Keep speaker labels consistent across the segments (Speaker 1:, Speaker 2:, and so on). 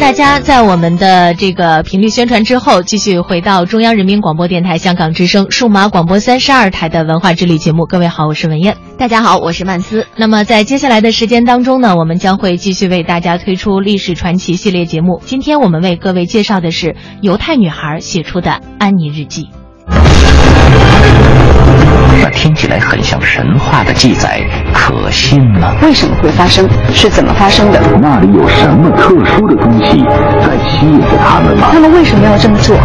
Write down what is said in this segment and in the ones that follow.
Speaker 1: 大家在我们的这个频率宣传之后，继续回到中央人民广播电台香港之声数码广播三十二台的文化之旅节目。各位好，我是文燕。
Speaker 2: 大家好，我是曼斯。
Speaker 1: 那么在接下来的时间当中呢，我们将会继续为大家推出历史传奇系列节目。今天我们为各位介绍的是犹太女孩写出的安妮日记。
Speaker 3: 那听起来很像神话的记载，可信吗？
Speaker 4: 为什么会发生？是怎么发生的？
Speaker 3: 那里有什么特殊的东西在吸引着他们吗？
Speaker 4: 他们为什么要这么做？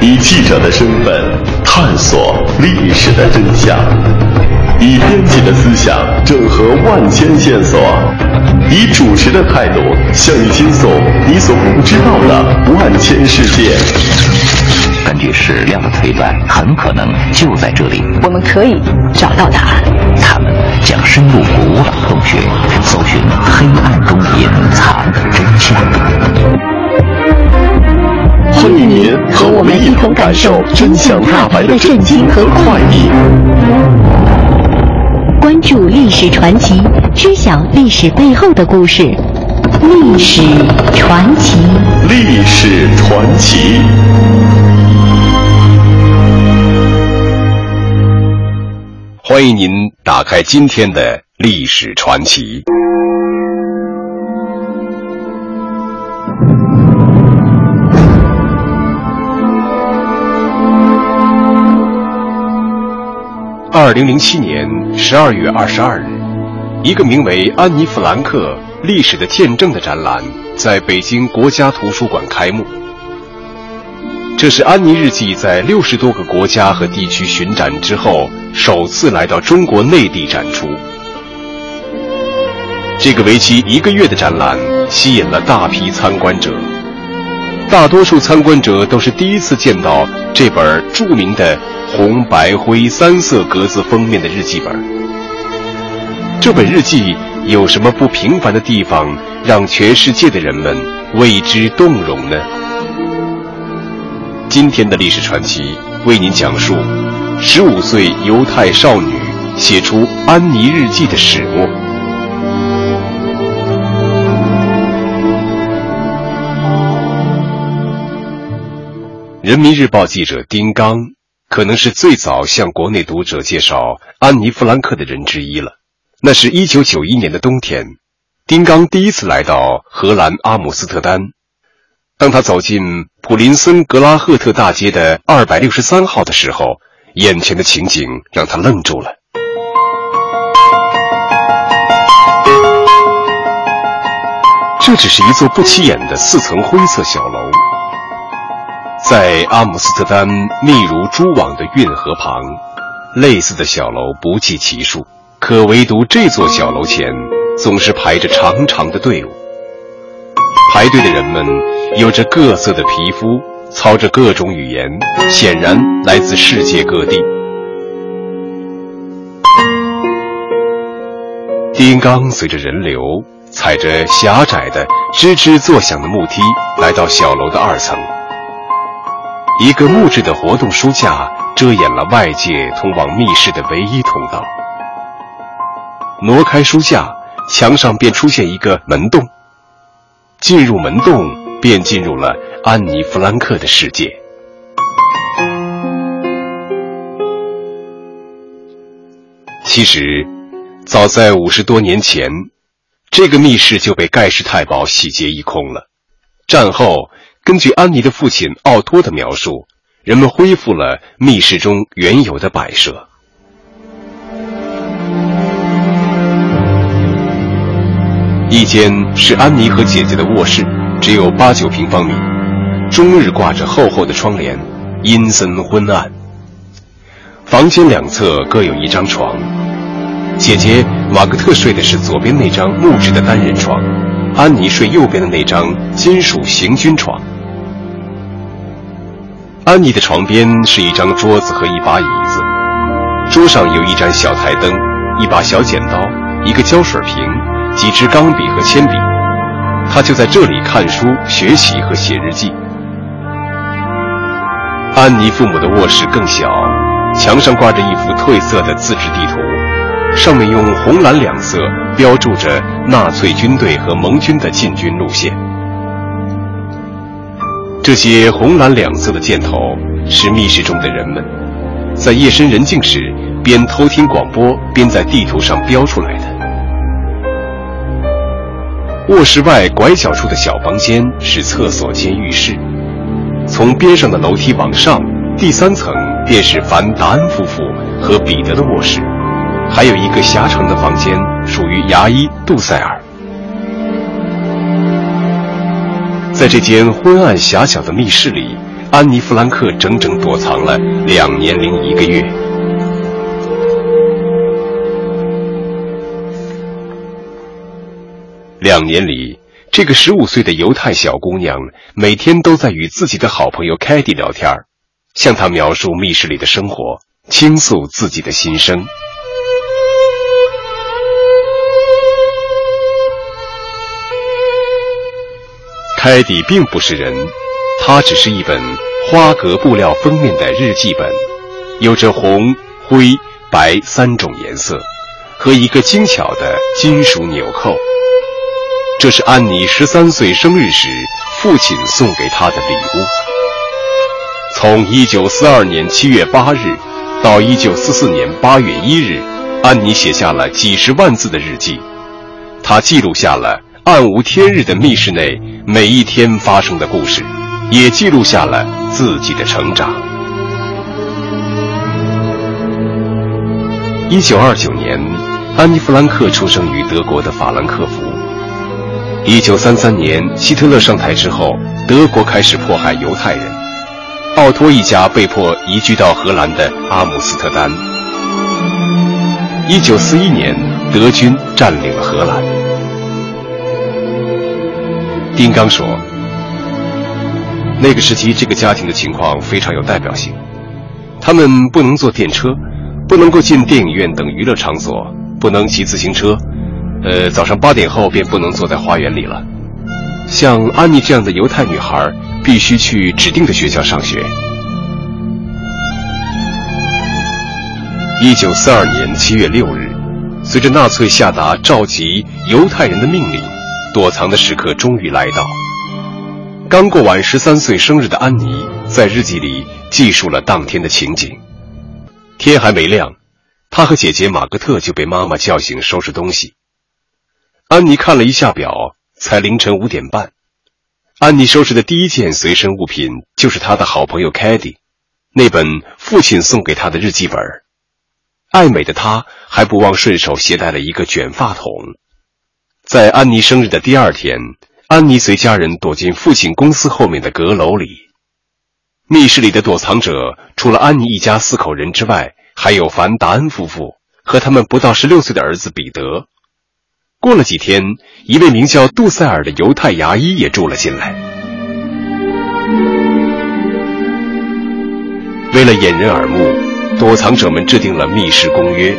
Speaker 5: 以记者的身份探索历史的真相，以编辑的思想整合万千线索，以主持的态度向你倾诉你所不知道的万千世界。
Speaker 3: 根据史料的推断，很可能就在这里，
Speaker 4: 我们可以找到答案。
Speaker 3: 他们将深入古老洞穴，搜寻黑暗中隐藏的真相。
Speaker 5: 欢迎您和我们一同感受真相大白的震惊和快意。
Speaker 6: 关注历史传奇，知晓历史背后的故事。历史传奇，
Speaker 5: 历史传奇。
Speaker 7: 欢迎您打开今天的历史传奇。二零零七年十二月二十二日，一个名为《安妮·弗兰克：历史的见证》的展览在北京国家图书馆开幕。这是安妮日记在六十多个国家和地区巡展之后，首次来到中国内地展出。这个为期一个月的展览吸引了大批参观者，大多数参观者都是第一次见到这本著名的红白灰三色格子封面的日记本。这本日记有什么不平凡的地方，让全世界的人们为之动容呢？今天的历史传奇为您讲述十五岁犹太少女写出《安妮日记》的始末。人民日报记者丁刚可能是最早向国内读者介绍安妮·弗兰克的人之一了。那是一九九一年的冬天，丁刚第一次来到荷兰阿姆斯特丹。当他走进普林森格拉赫特大街的二百六十三号的时候，眼前的情景让他愣住了。这只是一座不起眼的四层灰色小楼，在阿姆斯特丹密如蛛网的运河旁，类似的小楼不计其数，可唯独这座小楼前总是排着长长的队伍。排队的人们有着各色的皮肤，操着各种语言，显然来自世界各地。丁刚随着人流，踩着狭窄的、吱吱作响的木梯，来到小楼的二层。一个木质的活动书架遮掩了外界通往密室的唯一通道。挪开书架，墙上便出现一个门洞。进入门洞，便进入了安妮·弗兰克的世界。其实，早在五十多年前，这个密室就被盖世太保洗劫一空了。战后，根据安妮的父亲奥托的描述，人们恢复了密室中原有的摆设。一间是安妮和姐姐的卧室，只有八九平方米，终日挂着厚厚的窗帘，阴森昏暗。房间两侧各有一张床，姐姐瓦格特睡的是左边那张木质的单人床，安妮睡右边的那张金属行军床。安妮的床边是一张桌子和一把椅子，桌上有一盏小台灯、一把小剪刀、一个胶水瓶。几支钢笔和铅笔，他就在这里看书、学习和写日记。安妮父母的卧室更小，墙上挂着一幅褪色的自制地图，上面用红蓝两色标注着纳粹军队和盟军的进军路线。这些红蓝两色的箭头是密室中的人们，在夜深人静时边偷听广播边在地图上标出来的。卧室外拐角处的小房间是厕所兼浴室，从边上的楼梯往上，第三层便是凡达恩夫妇和彼得的卧室，还有一个狭长的房间属于牙医杜塞尔。在这间昏暗狭小的密室里，安妮·弗兰克整整躲藏了两年零一个月。两年里，这个十五岁的犹太小姑娘每天都在与自己的好朋友凯蒂聊天，向她描述密室里的生活，倾诉自己的心声。凯蒂并不是人，它只是一本花格布料封面的日记本，有着红、灰、白三种颜色，和一个精巧的金属纽扣。这是安妮十三岁生日时父亲送给她的礼物。从一九四二年七月八日到一九四四年八月一日，安妮写下了几十万字的日记。她记录下了暗无天日的密室内每一天发生的故事，也记录下了自己的成长。一九二九年，安妮·弗兰克出生于德国的法兰克福。一九三三年，希特勒上台之后，德国开始迫害犹太人，奥托一家被迫移居到荷兰的阿姆斯特丹。一九四一年，德军占领了荷兰。丁刚说：“那个时期，这个家庭的情况非常有代表性，他们不能坐电车，不能够进电影院等娱乐场所，不能骑自行车。”呃，早上八点后便不能坐在花园里了。像安妮这样的犹太女孩，必须去指定的学校上学。一九四二年七月六日，随着纳粹下达召集犹太人的命令，躲藏的时刻终于来到。刚过完十三岁生日的安妮，在日记里记述了当天的情景。天还没亮，她和姐姐玛格特就被妈妈叫醒，收拾东西。安妮看了一下表，才凌晨五点半。安妮收拾的第一件随身物品就是她的好朋友凯蒂，那本父亲送给她的日记本。爱美的她还不忘顺手携带了一个卷发筒。在安妮生日的第二天，安妮随家人躲进父亲公司后面的阁楼里。密室里的躲藏者除了安妮一家四口人之外，还有凡达恩夫妇和他们不到十六岁的儿子彼得。过了几天，一位名叫杜塞尔的犹太牙医也住了进来。为了掩人耳目，躲藏者们制定了密室公约。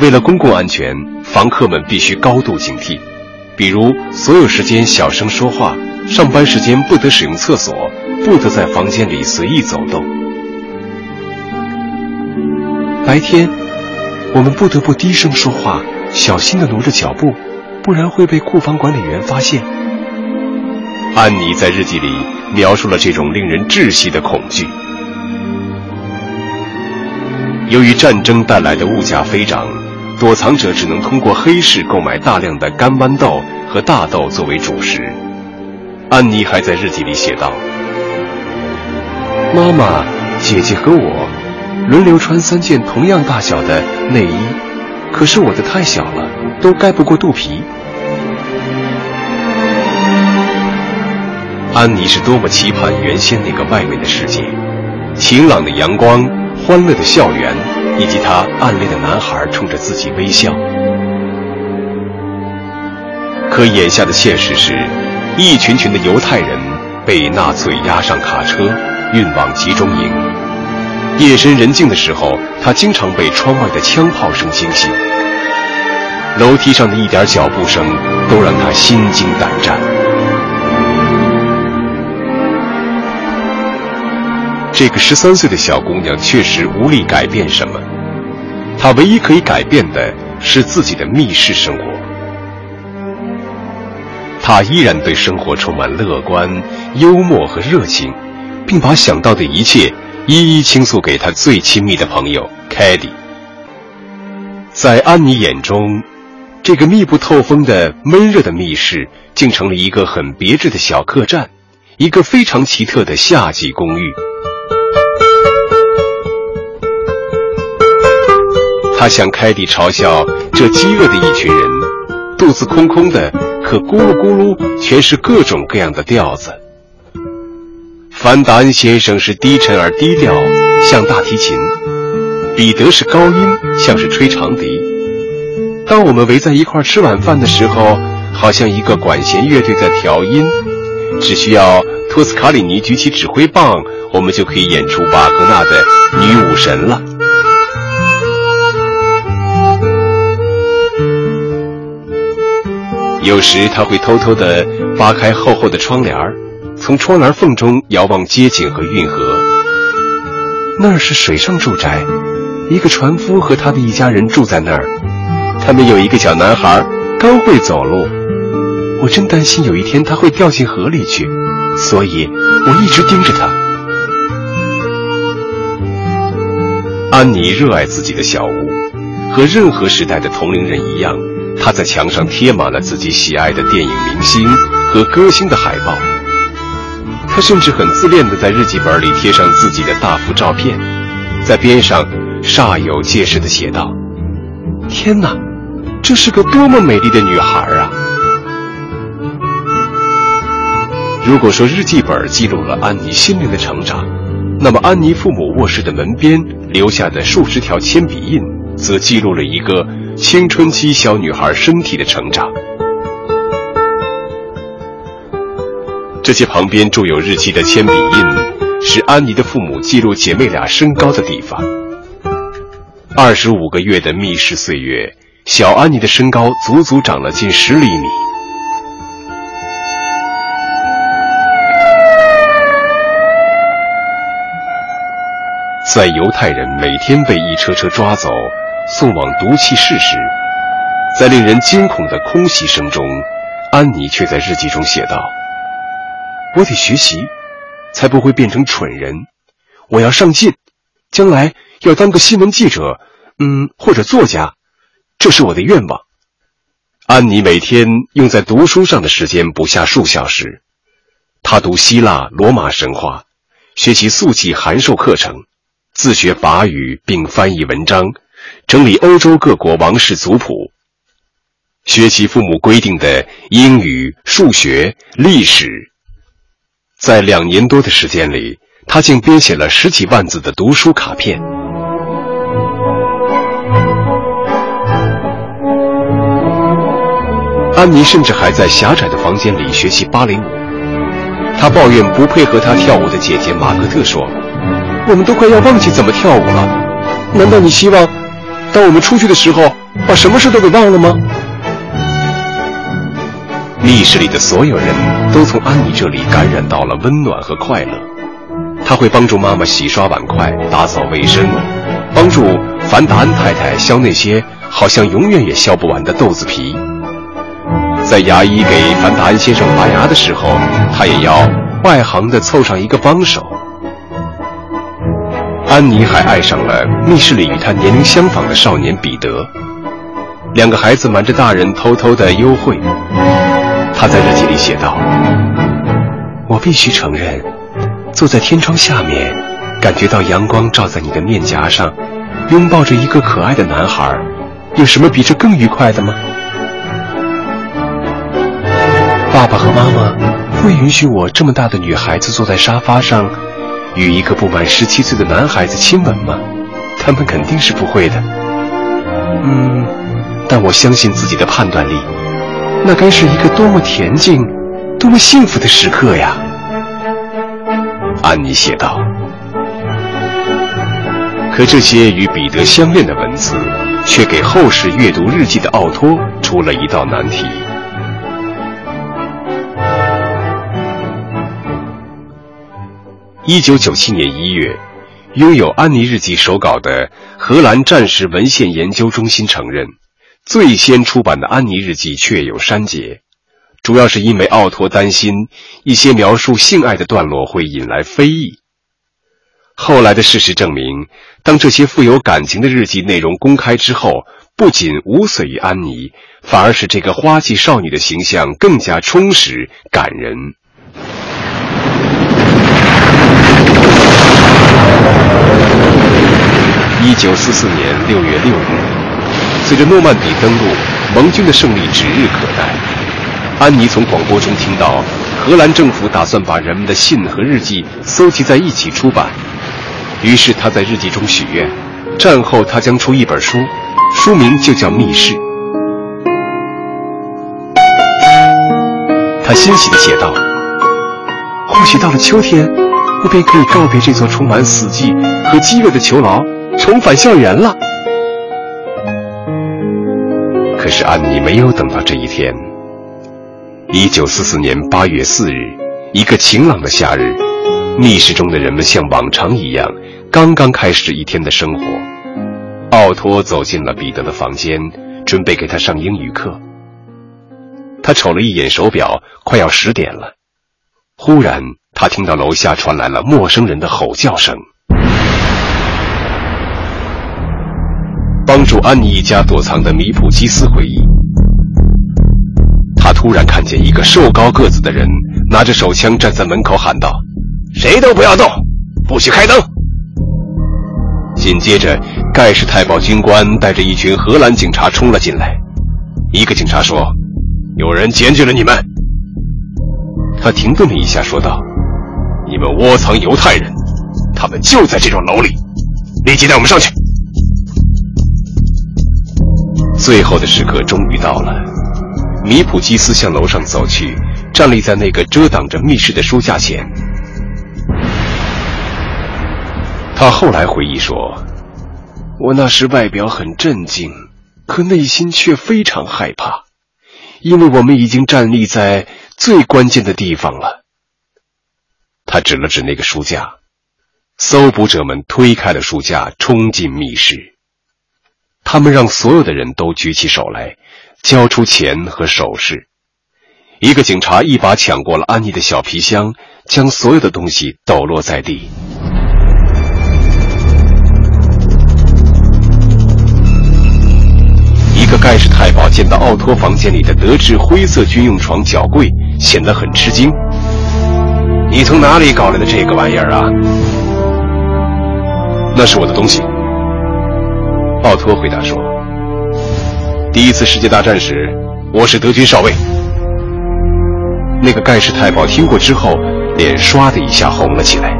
Speaker 7: 为了公共安全，房客们必须高度警惕，比如所有时间小声说话，上班时间不得使用厕所，不得在房间里随意走动。白天，我们不得不低声说话。小心的挪着脚步，不然会被库房管理员发现。安妮在日记里描述了这种令人窒息的恐惧。由于战争带来的物价飞涨，躲藏者只能通过黑市购买大量的干豌豆和大豆作为主食。安妮还在日记里写道：“妈妈、姐姐和我轮流穿三件同样大小的内衣。”可是我的太小了，都盖不过肚皮。安妮是多么期盼原先那个外面的世界，晴朗的阳光、欢乐的校园，以及她暗恋的男孩冲着自己微笑。可眼下的现实是，一群群的犹太人被纳粹押上卡车，运往集中营。夜深人静的时候，他经常被窗外的枪炮声惊醒。楼梯上的一点脚步声都让他心惊胆战。这个十三岁的小姑娘确实无力改变什么，她唯一可以改变的是自己的密室生活。她依然对生活充满乐观、幽默和热情，并把想到的一切一一倾诉给他最亲密的朋友凯蒂。在安妮眼中，这个密不透风的闷热的密室，竟成了一个很别致的小客栈，一个非常奇特的夏季公寓。他向凯蒂嘲笑这饥饿的一群人，肚子空空的，可咕噜咕噜全是各种各样的调子。凡达恩先生是低沉而低调，像大提琴；彼得是高音，像是吹长笛。当我们围在一块吃晚饭的时候，好像一个管弦乐队在调音，只需要托斯卡里尼举起指挥棒，我们就可以演出瓦格纳的《女武神》了。有时他会偷偷地扒开厚厚的窗帘儿从窗帘缝中遥望街景和运河。那儿是水上住宅，一个船夫和他的一家人住在那儿。他们有一个小男孩，刚会走路。我真担心有一天他会掉进河里去，所以我一直盯着他。安妮热爱自己的小屋，和任何时代的同龄人一样。他在墙上贴满了自己喜爱的电影明星和歌星的海报。他甚至很自恋地在日记本里贴上自己的大幅照片，在边上煞有介事地写道：“天哪，这是个多么美丽的女孩啊！”如果说日记本记录了安妮心灵的成长，那么安妮父母卧室的门边留下的数十条铅笔印，则记录了一个。青春期小女孩身体的成长，这些旁边注有日期的铅笔印，是安妮的父母记录姐妹俩身高的地方。二十五个月的密室岁月，小安妮的身高足足长了近十厘米。在犹太人每天被一车车抓走。送往毒气室时，在令人惊恐的空袭声中，安妮却在日记中写道：“我得学习，才不会变成蠢人。我要上进，将来要当个新闻记者，嗯，或者作家，这是我的愿望。”安妮每天用在读书上的时间不下数小时，她读希腊、罗马神话，学习速记函授课程，自学法语并翻译文章。整理欧洲各国王室族谱，学习父母规定的英语、数学、历史。在两年多的时间里，他竟编写了十几万字的读书卡片。安妮甚至还在狭窄的房间里学习芭蕾舞。她抱怨不配合她跳舞的姐姐玛格特说：“我们都快要忘记怎么跳舞了。难道你希望？”当我们出去的时候，把什么事都给忘了吗？密室里的所有人都从安妮这里感染到了温暖和快乐。他会帮助妈妈洗刷碗筷、打扫卫生，帮助凡达安太太削那些好像永远也削不完的豆子皮。在牙医给凡达安先生拔牙的时候，他也要外行的凑上一个帮手。安妮还爱上了密室里与她年龄相仿的少年彼得，两个孩子瞒着大人偷偷的幽会。他在日记里写道：“我必须承认，坐在天窗下面，感觉到阳光照在你的面颊上，拥抱着一个可爱的男孩，有什么比这更愉快的吗？”爸爸和妈妈会允许我这么大的女孩子坐在沙发上。与一个不满十七岁的男孩子亲吻吗？他们肯定是不会的。嗯，但我相信自己的判断力。那该是一个多么恬静、多么幸福的时刻呀！安妮写道。可这些与彼得相恋的文字，却给后世阅读日记的奥托出了一道难题。一九九七年一月，拥有安妮日记手稿的荷兰战时文献研究中心承认，最先出版的安妮日记确有删节，主要是因为奥托担心一些描述性爱的段落会引来非议。后来的事实证明，当这些富有感情的日记内容公开之后，不仅无损于安妮，反而使这个花季少女的形象更加充实感人。一九四四年六月六日，随着诺曼底登陆，盟军的胜利指日可待。安妮从广播中听到，荷兰政府打算把人们的信和日记搜集在一起出版。于是他在日记中许愿，战后他将出一本书，书名就叫《密室》。他欣喜地写道：“或许到了秋天，我便可以告别这座充满死寂和饥饿的囚牢。”重返校园了，是安妮没有等到这一天。一九四四年八月四日，一个晴朗的夏日，密室中的人们像往常一样，刚刚开始一天的生活。奥托走进了彼得的房间，准备给他上英语课。他瞅了一眼手表，快要十点了。忽然，他听到楼下传来了陌生人的吼叫声。安妮一家躲藏的米普基斯回忆，他突然看见一个瘦高个子的人拿着手枪站在门口喊道：“谁都不要动，不许开灯。”紧接着，盖世太保军官带着一群荷兰警察冲了进来。一个警察说：“有人检举了你们。”他停顿了一下，说道：“你们窝藏犹太人，他们就在这幢楼里，立即带我们上去。”最后的时刻终于到了，米普基斯向楼上走去，站立在那个遮挡着密室的书架前。他后来回忆说：“我那时外表很镇静，可内心却非常害怕，因为我们已经站立在最关键的地方了。”他指了指那个书架，搜捕者们推开了书架，冲进密室。他们让所有的人都举起手来，交出钱和首饰。一个警察一把抢过了安妮的小皮箱，将所有的东西抖落在地。一个盖世太保见到奥托房间里的德制灰色军用床脚柜，显得很吃惊。你从哪里搞来的这个玩意儿啊？那是我的东西。奥托回答说：“第一次世界大战时，我是德军少尉。”那个盖世太保听过之后，脸唰的一下红了起来。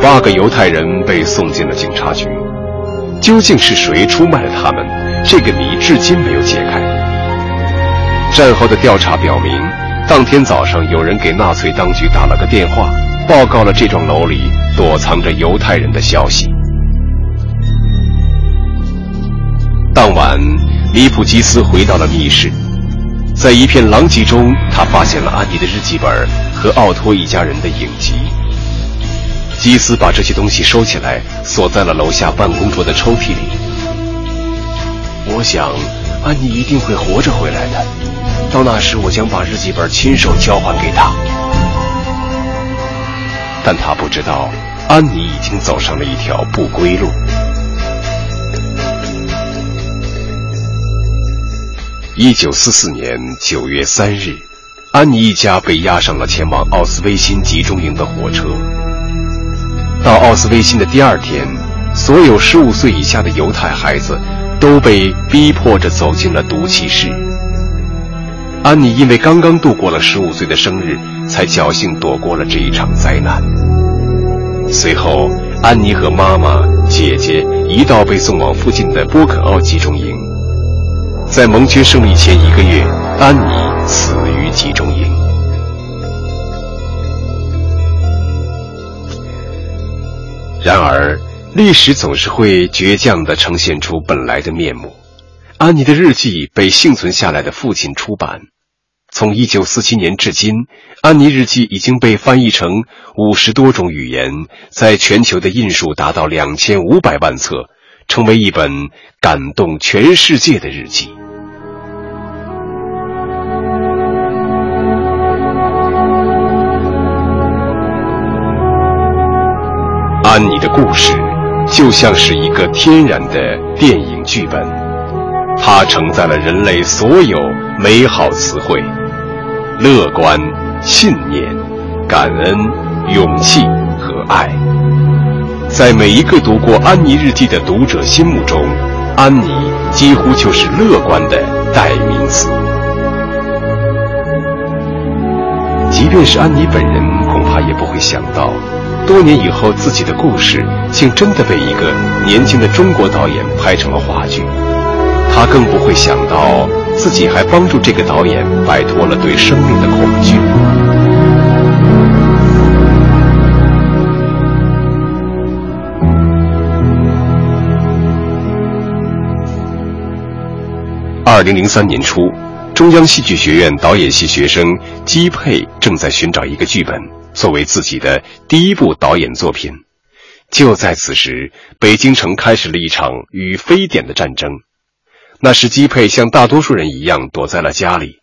Speaker 7: 八个犹太人被送进了警察局，究竟是谁出卖了他们？这个谜至今没有解开。战后的调查表明，当天早上有人给纳粹当局打了个电话。报告了这幢楼里躲藏着犹太人的消息。当晚，米普基斯回到了密室，在一片狼藉中，他发现了安妮的日记本和奥托一家人的影集。基斯把这些东西收起来，锁在了楼下办公桌的抽屉里。我想，安妮一定会活着回来的。到那时，我将把日记本亲手交还给她。但他不知道，安妮已经走上了一条不归路。一九四四年九月三日，安妮一家被押上了前往奥斯威辛集中营的火车。到奥斯威辛的第二天，所有十五岁以下的犹太孩子都被逼迫着走进了毒气室。安妮因为刚刚度过了十五岁的生日，才侥幸躲过了这一场灾难。随后，安妮和妈妈、姐姐一道被送往附近的波肯奥集中营。在盟军胜利前一个月，安妮死于集中营。然而，历史总是会倔强地呈现出本来的面目。安妮的日记被幸存下来的父亲出版。从1947年至今，安妮日记已经被翻译成五十多种语言，在全球的印数达到两千五百万册，成为一本感动全世界的日记。安妮的故事就像是一个天然的电影剧本，它承载了人类所有美好词汇。乐观、信念、感恩、勇气和爱，在每一个读过《安妮日记》的读者心目中，安妮几乎就是乐观的代名词。即便是安妮本人，恐怕也不会想到，多年以后，自己的故事竟真的被一个年轻的中国导演拍成了话剧。他更不会想到。自己还帮助这个导演摆脱了对生命的恐惧。二零零三年初，中央戏剧学院导演系学生姬佩正在寻找一个剧本，作为自己的第一部导演作品。就在此时，北京城开始了一场与非典的战争。那时，基佩像大多数人一样躲在了家里。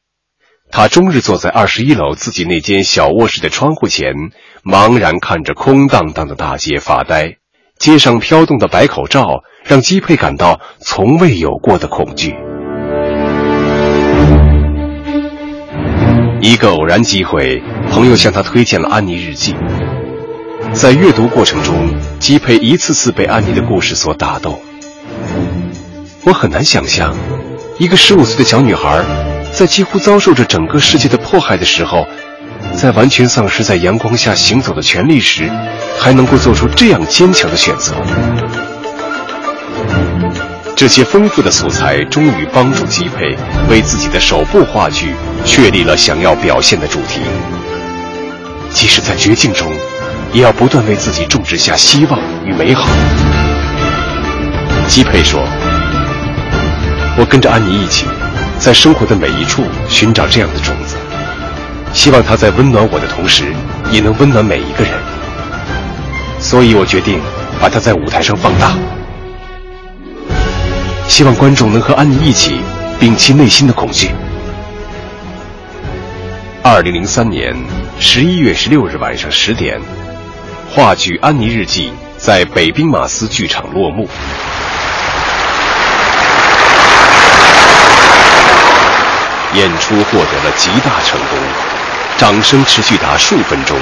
Speaker 7: 他终日坐在二十一楼自己那间小卧室的窗户前，茫然看着空荡荡的大街发呆。街上飘动的白口罩让基佩感到从未有过的恐惧。一个偶然机会，朋友向他推荐了《安妮日记》。在阅读过程中，基佩一次次被安妮的故事所打动。我很难想象，一个十五岁的小女孩，在几乎遭受着整个世界的迫害的时候，在完全丧失在阳光下行走的权利时，还能够做出这样坚强的选择。这些丰富的素材终于帮助基佩为自己的首部话剧确立了想要表现的主题。即使在绝境中，也要不断为自己种植下希望与美好。基佩说。我跟着安妮一起，在生活的每一处寻找这样的种子，希望它在温暖我的同时，也能温暖每一个人。所以我决定把它在舞台上放大，希望观众能和安妮一起摒弃内心的恐惧。二零零三年十一月十六日晚上十点，话剧《安妮日记》在北兵马司剧场落幕。演出获得了极大成功，掌声持续达数分钟。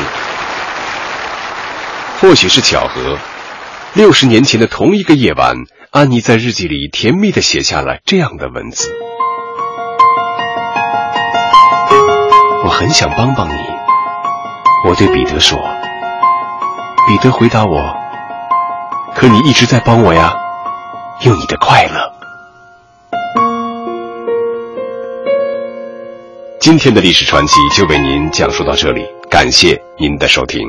Speaker 7: 或许是巧合，六十年前的同一个夜晚，安妮在日记里甜蜜的写下了这样的文字：“我很想帮帮你。”我对彼得说。彼得回答我：“可你一直在帮我呀，用你的快乐。”今天的历史传奇就为您讲述到这里，感谢您的收听。